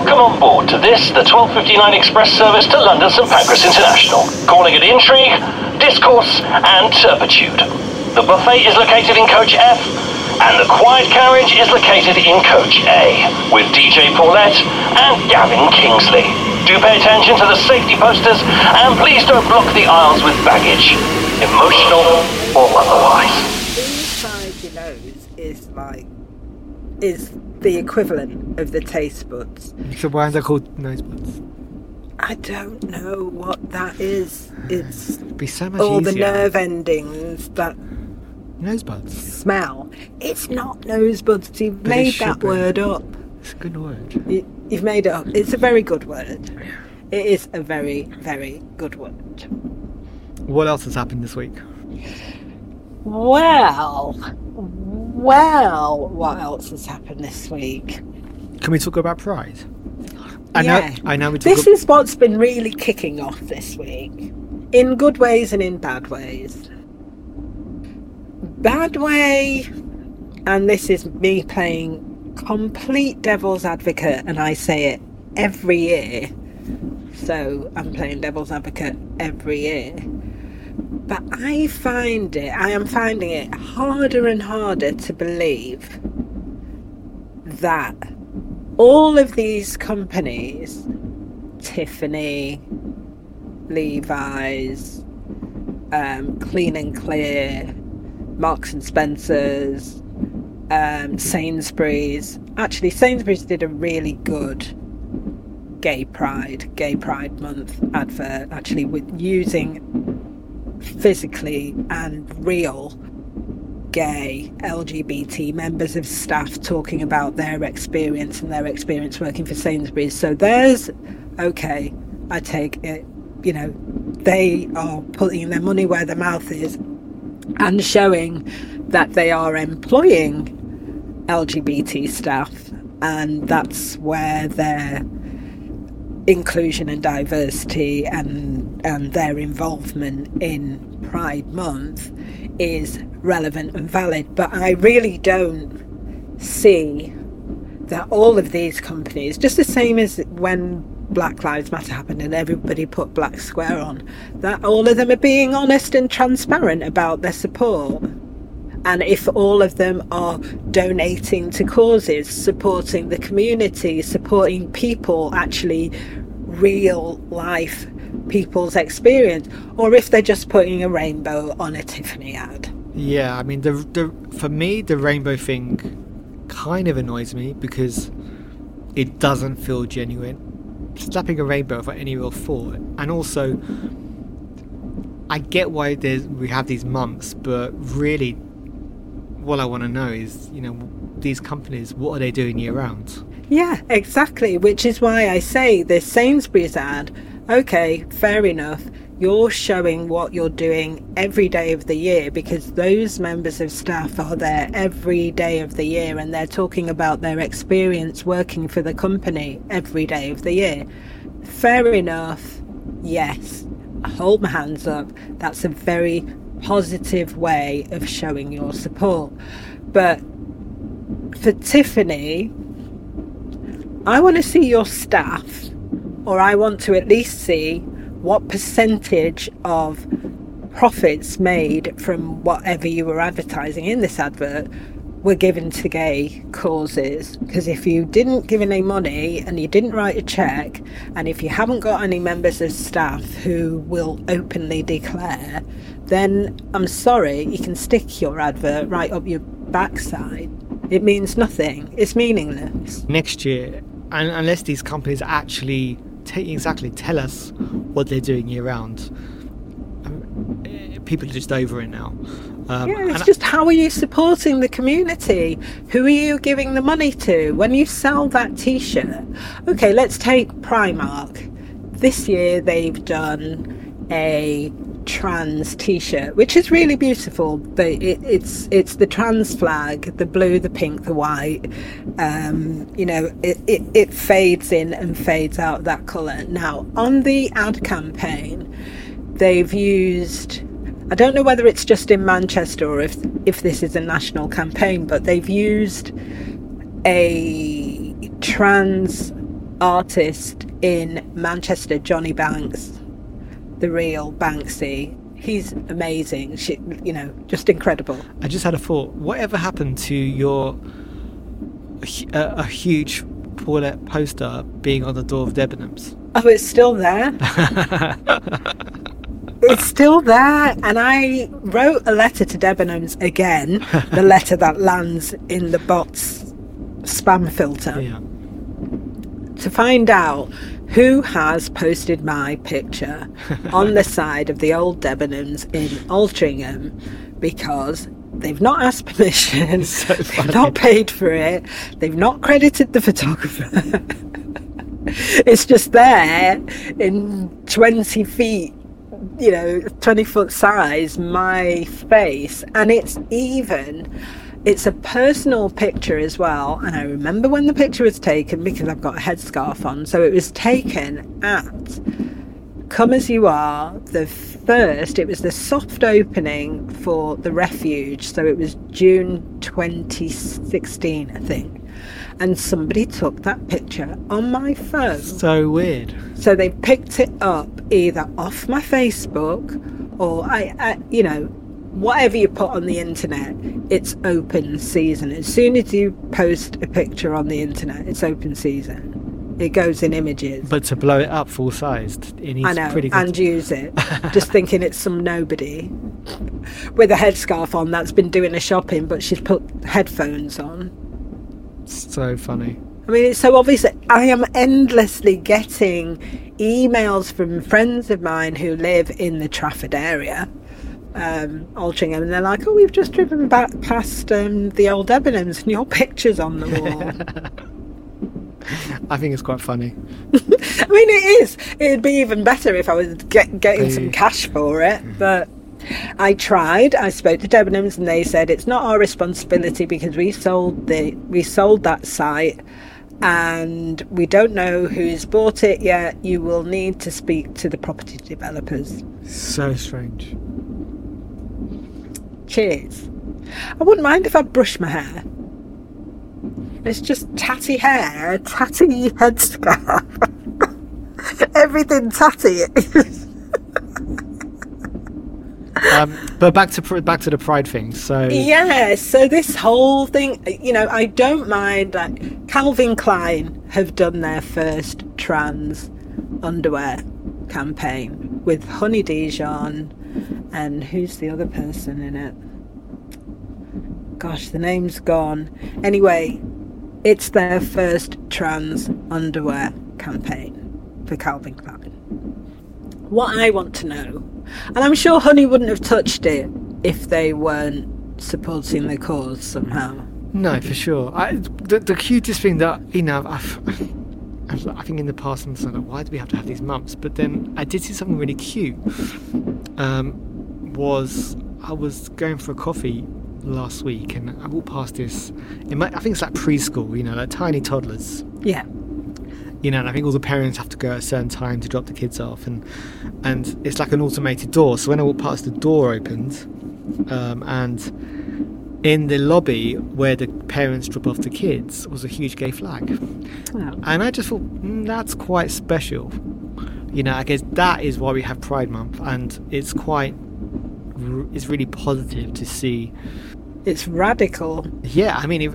Welcome on board to this, the 1259 Express service to London St Pancras International. Calling it intrigue, discourse, and turpitude. The buffet is located in coach F, and the quiet carriage is located in coach A, with DJ Paulette and Gavin Kingsley. Do pay attention to the safety posters, and please don't block the aisles with baggage, emotional or otherwise. Inside your nose is like is the equivalent of the taste buds. So why is that called nose buds? I don't know what that is. It's It'd be so much all the nerve endings that Nose buds. smell. It's not nose buds. You've But it made should that be. word up. It's a good word. You, you've made it up. It's a very good word. It is a very, very good word. What else has happened this week? Well, well, what else has happened this week? Can we talk about Pride? I Yeah. know. I know. We talk This is what's been really kicking off this week, in good ways and in bad ways. Bad way, and this is me playing complete devil's advocate, and I say it every year. So I'm playing devil's advocate every year. But I find it, I am finding it harder and harder to believe that all of these companies, Tiffany, Levi's, um, Clean and Clear, Marks and Spencers, um, Sainsbury's. Actually, Sainsbury's did a really good Gay Pride, Gay Pride Month advert, actually, with using physically and real gay LGBT members of staff talking about their experience and their experience working for Sainsbury's. So there's okay, I take it, you know, they are putting their money where their mouth is and showing that they are employing LGBT staff and that's where their inclusion and diversity and and their involvement in Pride Month is relevant and valid. But I really don't see that all of these companies, just the same as when Black Lives Matter happened and everybody put Black Square on, that all of them are being honest and transparent about their support. And if all of them are donating to causes, supporting the community, supporting people, actually real life people's experience, or if they're just putting a rainbow on a Tiffany ad. Yeah, I mean, the the for me the rainbow thing kind of annoys me because it doesn't feel genuine. Slapping a rainbow for any real thought, and also I get why we have these months, but really, what I want to know is, you know, these companies, what are they doing year round? Yeah, exactly. Which is why I say this Sainsbury's ad, okay, fair enough. You're showing what you're doing every day of the year because those members of staff are there every day of the year and they're talking about their experience working for the company every day of the year. Fair enough. Yes. I hold my hands up. That's a very positive way of showing your support. But for Tiffany, I want to see your staff, or I want to at least see what percentage of profits made from whatever you were advertising in this advert were given to gay causes. Because if you didn't give any money and you didn't write a check, and if you haven't got any members of staff who will openly declare, then I'm sorry, you can stick your advert right up your backside. It means nothing. It's meaningless. next year, and unless these companies actually take exactly tell us what they're doing year round, um, eh, people are just over it now. Um, Yeah, it's just how are you supporting the community? Who are you giving the money to? When you sell that t shirt, okay, let's take Primark. This year they've done a trans t-shirt which is really beautiful it, it's it's the trans flag the blue the pink the white um you know it, it, it fades in and fades out that color now on the ad campaign they've used I don't know whether it's just in Manchester or if if this is a national campaign, but they've used a trans artist in Manchester, Johnny Banks, the real Banksy. He's amazing. She, you know, just incredible. I just had a thought. Whatever happened to your a, a huge Paulette poster being on the door of Debenhams? Oh, it's still there. it's still there. And I wrote a letter to Debenhams again, the letter that lands in the bot's spam filter, Yeah. to find out who has posted my picture on the side of the old Debenhams in Altrincham because they've not asked permission, So they've not paid for it, they've not credited the photographer. it's just there in 20 feet, you know, 20 foot size, my face. And it's even, it's a personal picture as well. And I remember when the picture was taken because I've got a headscarf on. So it was taken at Come As You Are, the first, it was the soft opening for The Refuge. So it was June 2016, I think. And somebody took that picture on my phone. So weird. So they picked it up either off my Facebook or I, I, you know, whatever you put on the internet, it's open season. As soon as you post a picture on the internet, it's open season. It goes in images. But to blow it up full sized, it needs I know, pretty good. and use it. Just thinking it's some nobody with a headscarf on that's been doing a shopping, but she's put headphones on. so funny. I mean, it's so obvious I am endlessly getting emails from friends of mine who live in the Trafford area, um, Altrincham, and they're like, "Oh, we've just driven back past um, the old Debenhams, and your picture's on the wall." I think it's quite funny. I mean, it is. It'd be even better if I was get, getting some cash for it, but. I tried. I spoke to Debenhams, and they said it's not our responsibility because we sold the we sold that site, and we don't know who's bought it yet. You will need to speak to the property developers. So strange. Cheers. I wouldn't mind if I brushed my hair. It's just tatty hair, tatty headscarf, everything tatty. Um, but back to back to the pride thing. So Yeah, so this whole thing, you know, I don't mind. Like Calvin Klein have done their first trans underwear campaign with Honey Dijon, and who's the other person in it? Gosh, the name's gone. Anyway, it's their first trans underwear campaign for Calvin Klein. What I want to know, and I'm sure Honey wouldn't have touched it if they weren't supporting the cause somehow. No, for sure. I, the, the cutest thing that you know, I've, I think in the past I'm like, why do we have to have these mumps? But then I did see something really cute. Um, was I was going for a coffee last week and I walked past this. It might, I think it's like preschool, you know, like tiny toddlers. Yeah. you know, and I think all the parents have to go at a certain time to drop the kids off, and and it's like an automated door. So when I walked past, the door opened, um, and in the lobby where the parents drop off the kids was a huge gay flag, Wow. and I just thought mm, that's quite special. You know, I guess that is why we have Pride Month, and it's quite, it's really positive to see It's radical. yeah, I mean, it,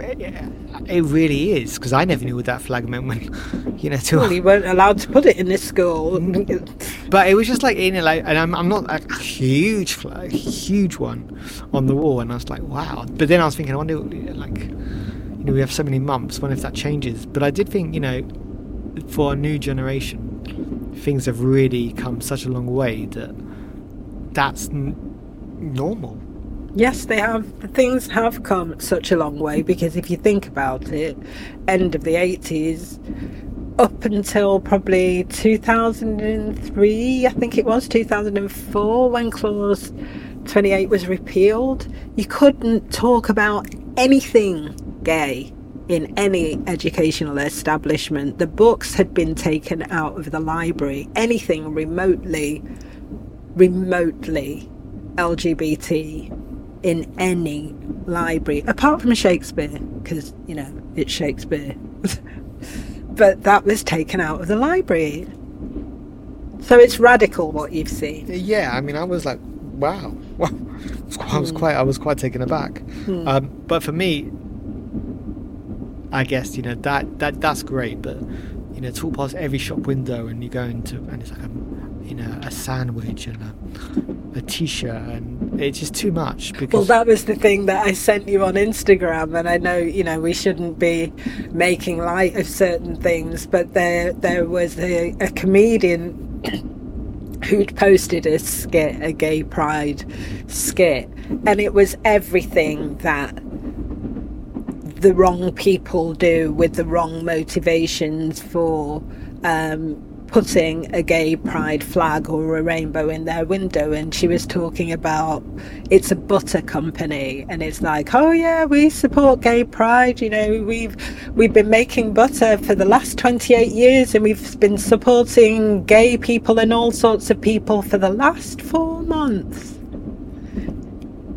it really is because I never knew what that flag meant when, you know, till Well, you weren't allowed to put it in this school. But it was just like, you know, like, and I'm, I'm not a huge flag, huge one on the wall, and I was like, wow. But then I was thinking, I wonder, like, you know, we have so many months. Wonder if that changes. But I did think, you know, for a new generation, things have really come such a long way that that's n- normal. Yes, they have. Things have come such a long way because if you think about it, end of the 80s, up until probably 2003, I think it was 2004, when Clause 28 was repealed, you couldn't talk about anything gay in any educational establishment. The books had been taken out of the library. Anything remotely, remotely LGBT in any library, apart from Shakespeare, because, you know, it's Shakespeare. but that was taken out of the library. So it's radical what you've seen. Yeah, I mean, I was like, wow. I was Hmm. quite, I was quite taken aback. Um, but for me, I guess you know that that that's great. But you know, to walk past every shop window and you go into and it's like a you know a sandwich and a, a t-shirt and it's just too much because Well, that was the thing that I sent you on Instagram, and I know you know we shouldn't be making light of certain things, but there there was a, a comedian who'd posted a skit, a gay pride skit, and it was everything that the wrong people do with the wrong motivations for um, putting a gay pride flag or a rainbow in their window. And she was talking about it's a butter company, and it's like, oh yeah, we support gay pride. You know, we've we've been making butter for the last 28 years, and we've been supporting gay people and all sorts of people for the last four months.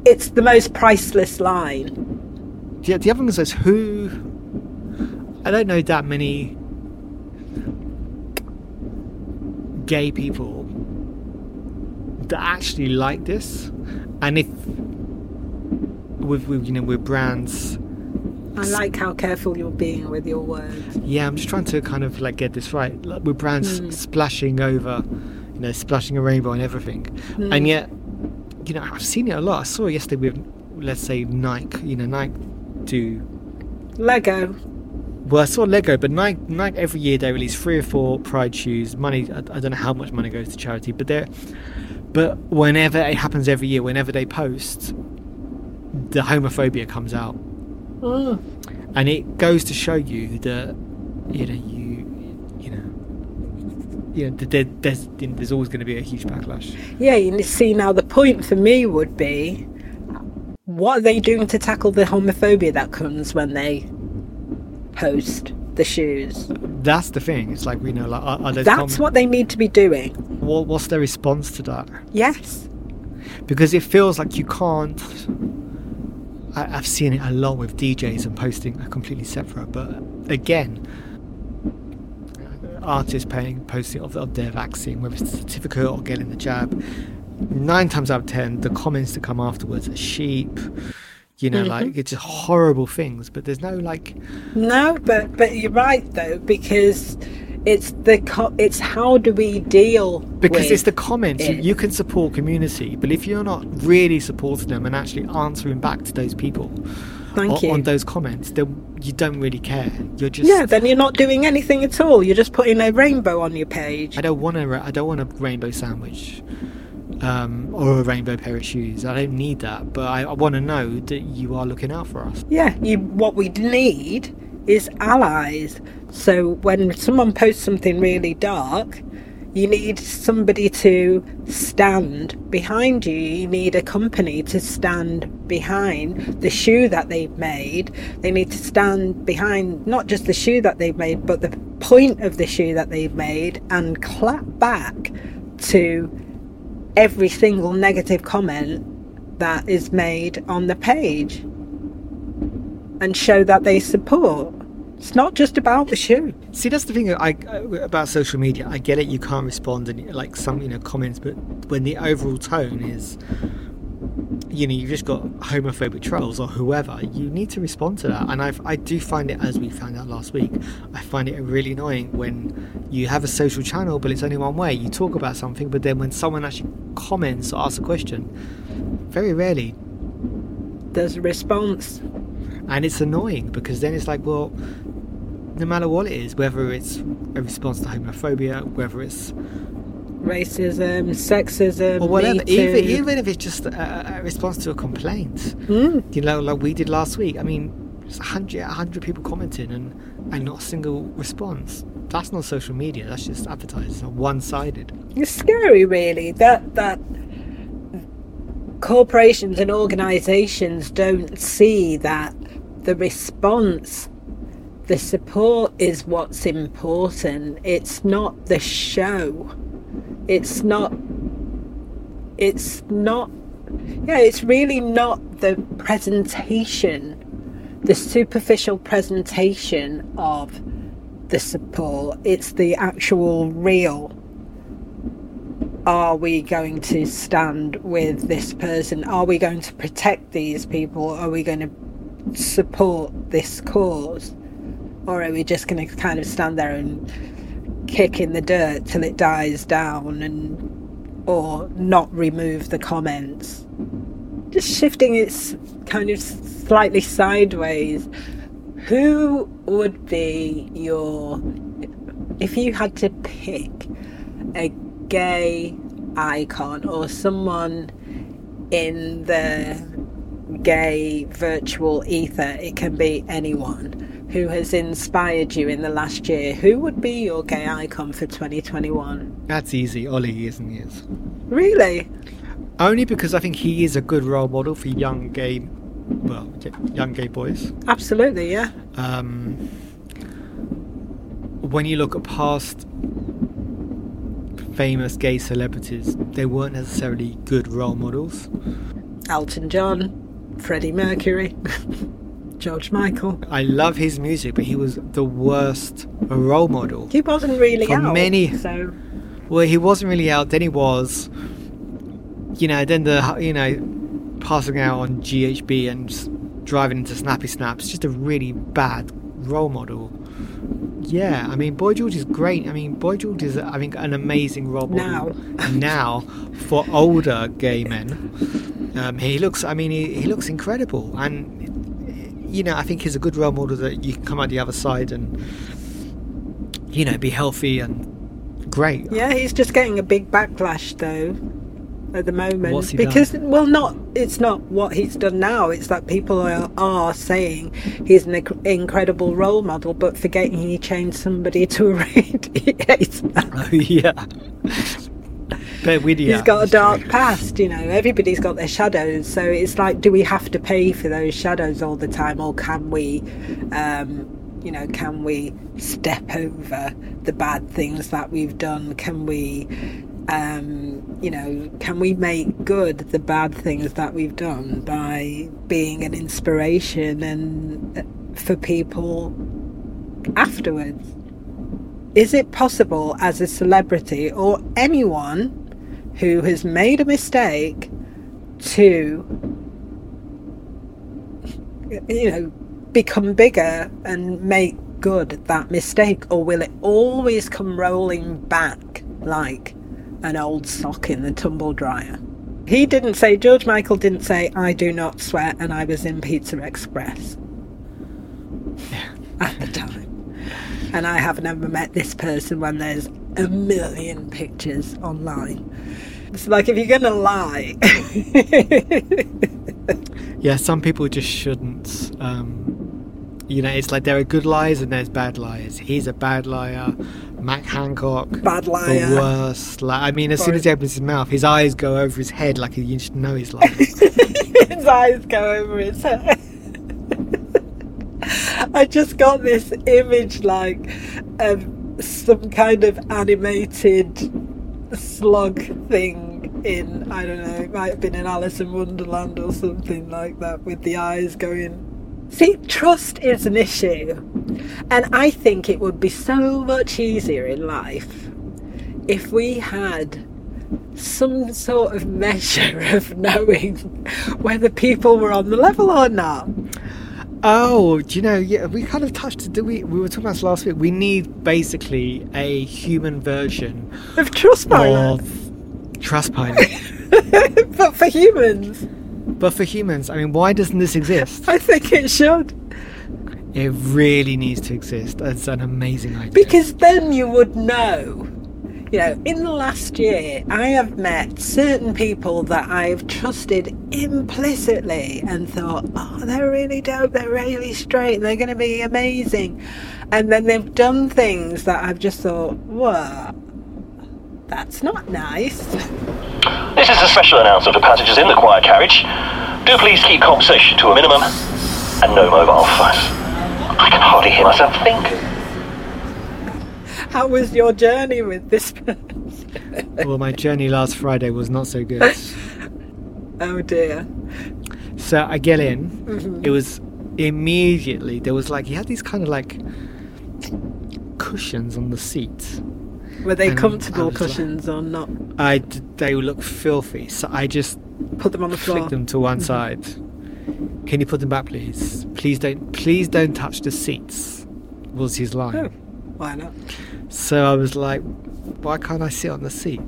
It's the most priceless line. the, the other thing is who I don't know that many gay people that actually like this and if with, with you know with brands I like how careful you're being with your words. yeah i'm just trying to kind of like get this right like, with brands Hmm. splashing over you know splashing a rainbow and everything Hmm. and yet you know i've seen it a lot i saw yesterday with let's say nike you know nike do Lego. Well, I saw Lego, but Nike, Nike every year they release three or four Pride shoes. Money, I, I don't know how much money goes to charity, but they're, but whenever it happens every year, whenever they post, the homophobia comes out, Mm. and it goes to show you that, you know, you, you know, you know, there, there's you know, there's always going to be a huge backlash. Yeah, you see, now the point for me would be what are they doing to tackle the homophobia that comes when they post the shoes? That's the thing. It's like we know, like, are, are That's what they need to be doing. what, what's their response to that? Yes. because it feels like you can't. I, I've seen it a lot with DJs and posting are completely separate, but again, artists paying posting of, of their vaccine, whether it's a certificate or getting the jab. Nine times out of ten, the comments that come afterwards are sheep. You know, mm-hmm. like it's just horrible things. But there's no like, No, but but you're right though because it's the co- it's how do we deal because it's the comments. You, you can support community, but if you're not really supporting them and actually answering back to those people Thank on, you. on those comments, then you don't really care. You're just yeah, then you're not doing anything at all. You're just putting a rainbow on your page. I don't want a I don't want a rainbow sandwich um, or a rainbow pair of shoes. I don't need that, but I, I want to know that you are looking out for us. Yeah, you, what we need is allies. So when someone posts something really dark, you need somebody to stand behind you. You need a company to stand behind the shoe that they've made. They need to stand behind not just the shoe that they've made, but the point of the shoe that they've made and clap back to every single negative comment that is made on the page and show that they support. It's not just about the shoe. See, that's the thing I, about social media. I get it, you can't respond and like some you know comments, but when the overall tone is, you know, you've just got homophobic trolls or whoever, you need to respond to that. And I, I do find it, as we found out last week, I find it really annoying when you have a social channel, but it's only one way. You talk about something, but then when someone actually comments or asks a question, very rarely There's a response. and it's annoying because then it's like well no matter what it is whether it's a response to homophobia whether it's Racism, sexism, or whatever even even if it's just a, a response to a complaint Mm. you know like we did last week i mean it's 100 100 people commenting and and not a single response that's not social media that's just advertising it's one-sided It's scary, really, that that corporations and organisations don't see that the response, the support is what's important. It's not the show. It's not. It's not. Yeah, it's really not the presentation, the superficial presentation of the support, it's the actual real. Are we going to stand with this person? Are we going to protect these people? Are we going to support this cause? Or are we just going to kind of stand there and kick in the dirt till it dies down and or not remove the comments? Just shifting it kind of slightly sideways. Who would be your if you had to pick a gay icon or someone in the gay virtual ether, it can be anyone who has inspired you in the last year, who would be your gay icon for 2021? That's easy. Ollie, isn't he? Really? Only because I think he is a good role model for young gay, well, young gay boys. Absolutely, yeah. Um, when you look at past famous gay celebrities, they weren't necessarily good role models. Elton John, Freddie Mercury, George Michael. I love his music, but he was the worst role model. He wasn't really For out. many- So Well, he wasn't really out. Then he was, you know. Then the you know, passing out on GHB and driving into Snappy Snaps. Just a really bad role model. Yeah, I mean, Boy George is great. I mean, Boy George is, I think, an amazing role model now for older gay men. Um, he looks, I mean, he, he looks incredible, and you know, I think he's a good role model that you can come out the other side and you know be healthy and great. yeah, he's just getting a big backlash though at the moment because well, not it's not what he's done now. It's that people are, are saying he's an incredible role model, but forgetting he changed somebody to a radiator. Oh yeah. He's got a dark past, you know. Everybody's got their shadows, so it's like, do we have to pay for those shadows all the time, or can we, um, you know, can we step over the bad things that we've done? Can we, um, you know, can we make good the bad things that we've done by being an inspiration and uh, for people afterwards? Is it possible as a celebrity or anyone who has made a mistake to you know become bigger and make good that mistake or will it always come rolling back like an old sock in the tumble dryer? He didn't say george michael didn't say i do not sweat and i was in pizza express. At the time. And I have never met this person when there's a million pictures online. It's like if you're gonna lie, Yeah, some people just shouldn't. Um, you know, it's like there are good liars and there's bad liars. He's a bad liar. Matt Hancock, bad the liar. worst. Like, I mean, as soon as he opens his mouth, his eyes go over his head like you should know he's lying. his eyes go over his head. I just got this image like of some kind of animated slug thing in I don't know, it might have been in Alice in Wonderland or something like that with the eyes going See, trust is an issue. And I think it would be so much easier in life if we had some sort of measure of knowing whether people were on the level or not. oh, do you know? Yeah, we kind of touched. Did we? We were talking about this last week. We need basically a human version Of Trustpilot. of Trustpilot, but for humans, but for humans. I mean, why doesn't this exist? I think it should. It really needs to exist. It's an amazing idea. Because then you would know. You know, in the last year, I have met certain people that I've trusted implicitly and thought, oh, they're really dope, they're really straight, they're going to be amazing. And then they've done things that I've just thought, what? That's not nice. This is a special announcement for passengers in the quiet carriage. Do please keep conversation to a minimum and no mobile phones. I can hardly hear myself think. How was your journey with this person? well, my journey last Friday was not so good. oh dear. So I get in. Mhm. It was immediately there was like he had these kind of like cushions on the seat. Were they And comfortable was like- cushions or not? I they look filthy, so I just Put them on the floor. flicked them to one mm-hmm. side. Can you put them back, please? Please don't. Please don't touch the seats. Was his line. Oh, why not? So I was like, why can't I sit on the seat?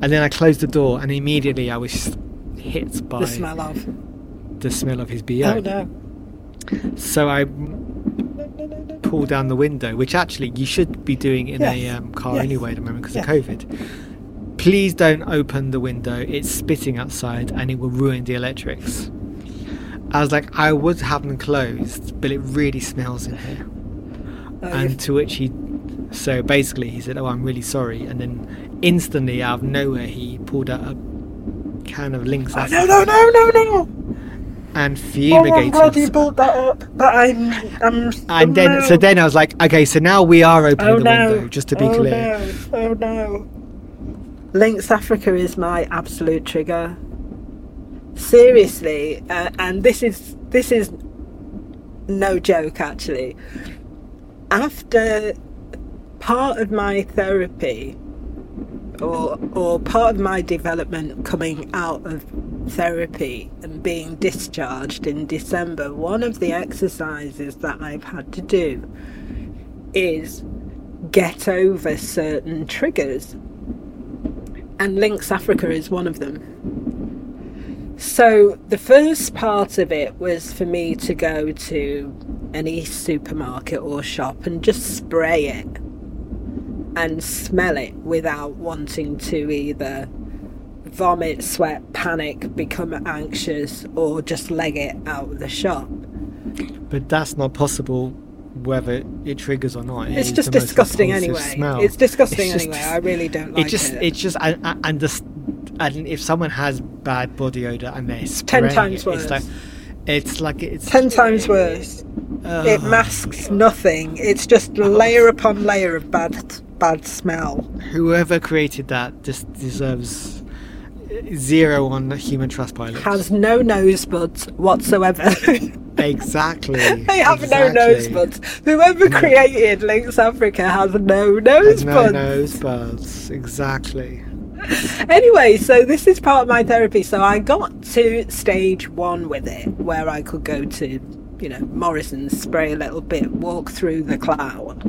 And then I closed the door, and immediately I was hit by The smell of. the smell of his beer. Oh no. So I pulled down the window, which actually you should be doing in a um, car Yes. anyway at the moment because Yes. of COVID. Please don't open the window. It's spitting outside and it will ruin the electrics. I was like, I would have them closed, but it really smells in here. Oh, and to which he, so basically he said, "Oh, I'm really sorry," and then instantly out of nowhere he pulled out a can of Lynx Oh, no, no, no, no, no! And Oh, I'm fumigated. glad you brought that up. But I'm, I'm. and then, oh, so then I was like, okay, so now we are opening Oh the no! window, just to be oh, clear. No. Oh no! Lynx Africa is my absolute trigger. Seriously, uh, and this is this is no joke actually. After part of my therapy, or or part of my development coming out of therapy and being discharged in December, one of the exercises that I've had to do is get over certain triggers. And Lynx Africa is one of them. So the first part of it was for me to go to any supermarket or shop and just spray it and smell it without wanting to either vomit, sweat, panic, become anxious, or just leg it out of the shop. But that's not possible whether it triggers or not. It It's just disgusting anyway. Smell. It's disgusting It's just anyway. I really don't like it just, it. it just, I, I, and this, and if someone has bad body odor and they're Ten times it, worse. It's like, it's like it's Ten times worse. It masks nothing. It's just oh. layer upon layer of bad, bad smell. Whoever created that just deserves zero on human Trustpilot. Has no nose buds whatsoever. exactly. they have exactly. no nose buds. Whoever created Lynx Africa has no nose No buds. nose buds. Exactly. Anyway, so this is part of my therapy. So I got to stage one with it, where I could go to, you know, Morrison spray a little bit, walk through the cloud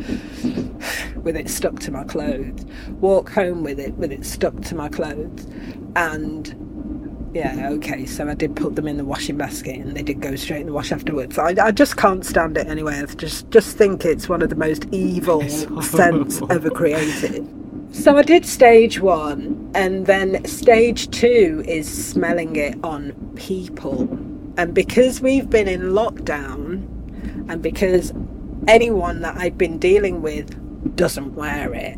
with it stuck to my clothes, walk home with it with it stuck to my clothes, and yeah, okay. So I did put them in the washing basket, and they did go straight in the wash afterwards. I, I just can't stand it anyway. I just just think it's one of the most evil scents ever created. So I did stage one, and then stage two is smelling it on people. And because we've been in lockdown, and because anyone that I've been dealing with doesn't wear it,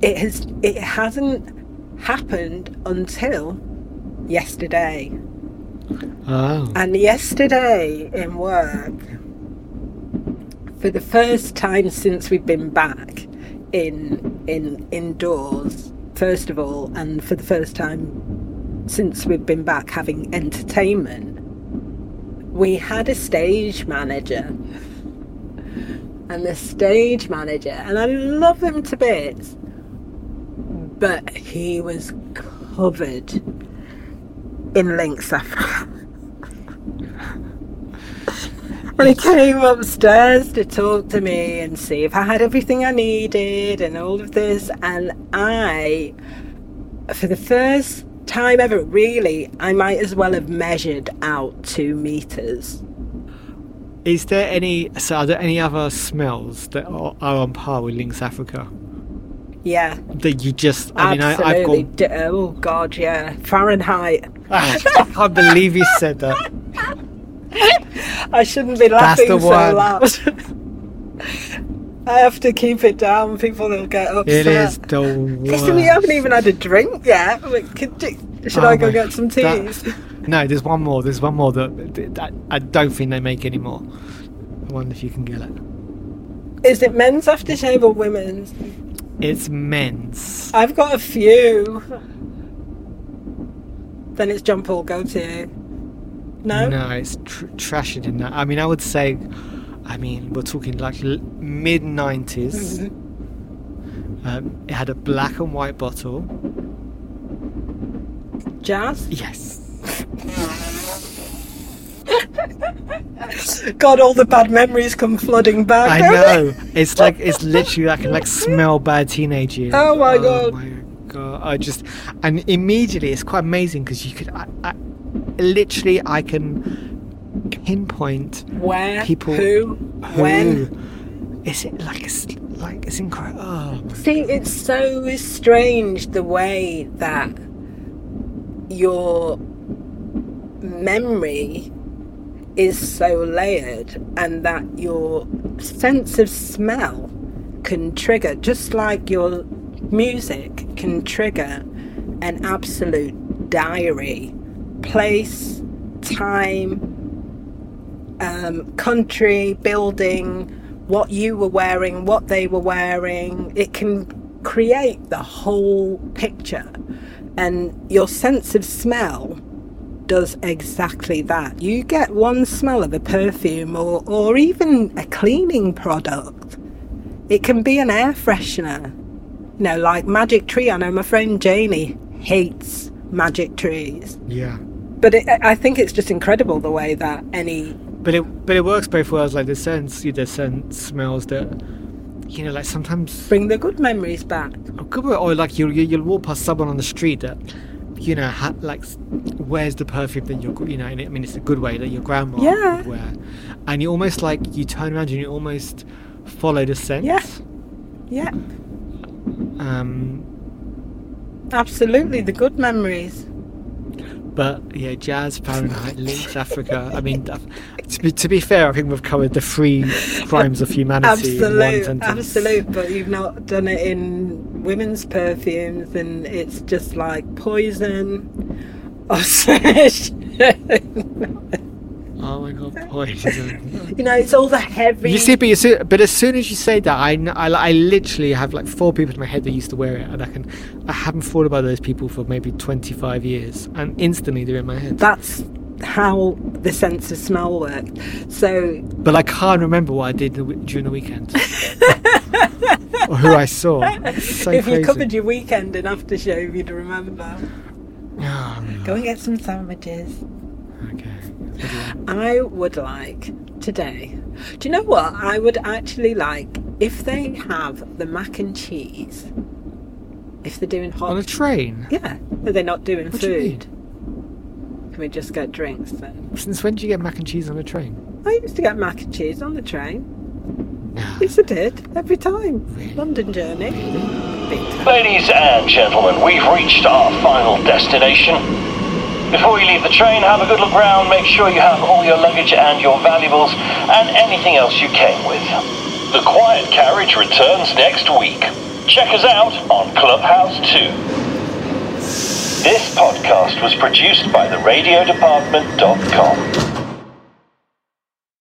it has it hasn't happened until yesterday. Oh. And yesterday in work, for the first time since we've been back in in indoors, first of all, and for the first time since we've been back having entertainment, we had a stage manager. And the stage manager, and I love him to bits, but he was covered in Lynx Africa. When he came upstairs to talk to me and see if I had everything I needed and all of this, and I, for the first time ever, really, I might as well have measured out two meters. Is there any? So, are there any other smells that are, are on par with Lynx Africa Yeah, that you just? I mean, I, I've absolutely. got. D- oh God, yeah, Fahrenheit. Ah, I can't believe you said that. I shouldn't be laughing so loud. I have to keep it down. People will get upset. It is the worst. Listen, we haven't even had a drink yet. You- Should Oh I go get some that- teas? No, there's one more. There's one more that, that I don't think they make anymore. I wonder if you can get it. Is it men's aftershave or women's? It's men's. I've got a few. Then it's John Paul. Go to. No. No, it's tr- trashed in that. I mean, I would say I mean, we're talking like l- mid 90s. Mm-hmm. Um, it had a black and white bottle. Jazz? Yes. God, all the bad memories come flooding back. I know. It's like it's literally I can like smell bad teenage years. Oh my God. Oh my god! I just and immediately it's quite amazing because you could I, I literally I can pinpoint? Where? people Who? When? who- Is it like it's like it's incredible? Oh, See, it's so strange the way that your memory is so layered and that your sense of smell can trigger, just like your music can trigger an absolute diary, place, time, um, country, building, what you were wearing, what they were wearing. It can create the whole picture. And your sense of smell does exactly that. You get one smell of a perfume or, or even a cleaning product. It can be an air freshener. You know, like Magic Tree. I know my friend Janie hates magic trees. yeah. But it, I think it's just incredible the way that any But it but it works both ways. Like there's certain the certain smells that you know like sometimes bring the good memories back. or good or like you'll you'll walk past someone on the street that you know ha- like wears the perfume that your gr- you know I mean it's a good way that your grandma Yeah. would wear and you almost like you turn around and you almost follow the scent Yeah. Yeah, um absolutely. The good memories. But yeah jazz Fahrenheit Lynx Africa I mean uh, to be, to be fair I think we've covered the three crimes of humanity Absolute, absolute. But you've not done it in women's perfumes, and it's just like poison. Obsession. Oh my god poison you know, it's all the heavy. You see, but, you see, but as soon as you say that, I, I, I literally have like four people in my head that used to wear it, and I can, I haven't thought about those people for maybe twenty five years, and instantly they're in my head. That's how the sense of smell worked. So But I can't remember what I did during the weekend, or who I saw. It's so if crazy. you covered your weekend in aftershave, you'd remember. Oh, Go and get some sandwiches. okay. What do you want? I would like today. Do you know what? I would actually like if they have the mac and cheese. If they're doing hot, On a train. yeah, but they're not doing What do you food. Can we just get drinks then? Since when do you get mac and cheese on a train? I used to get mac and cheese on the train. No. Yes, I did every time. London journey. Ladies and gentlemen, we've reached our final destination. Before you leave the train, have a good look round, make sure you have all your luggage and your valuables, and anything else you came with. The Quiet Carriage returns next week. Check us out on Clubhouse 2. This podcast was produced by the radiodepartment.com.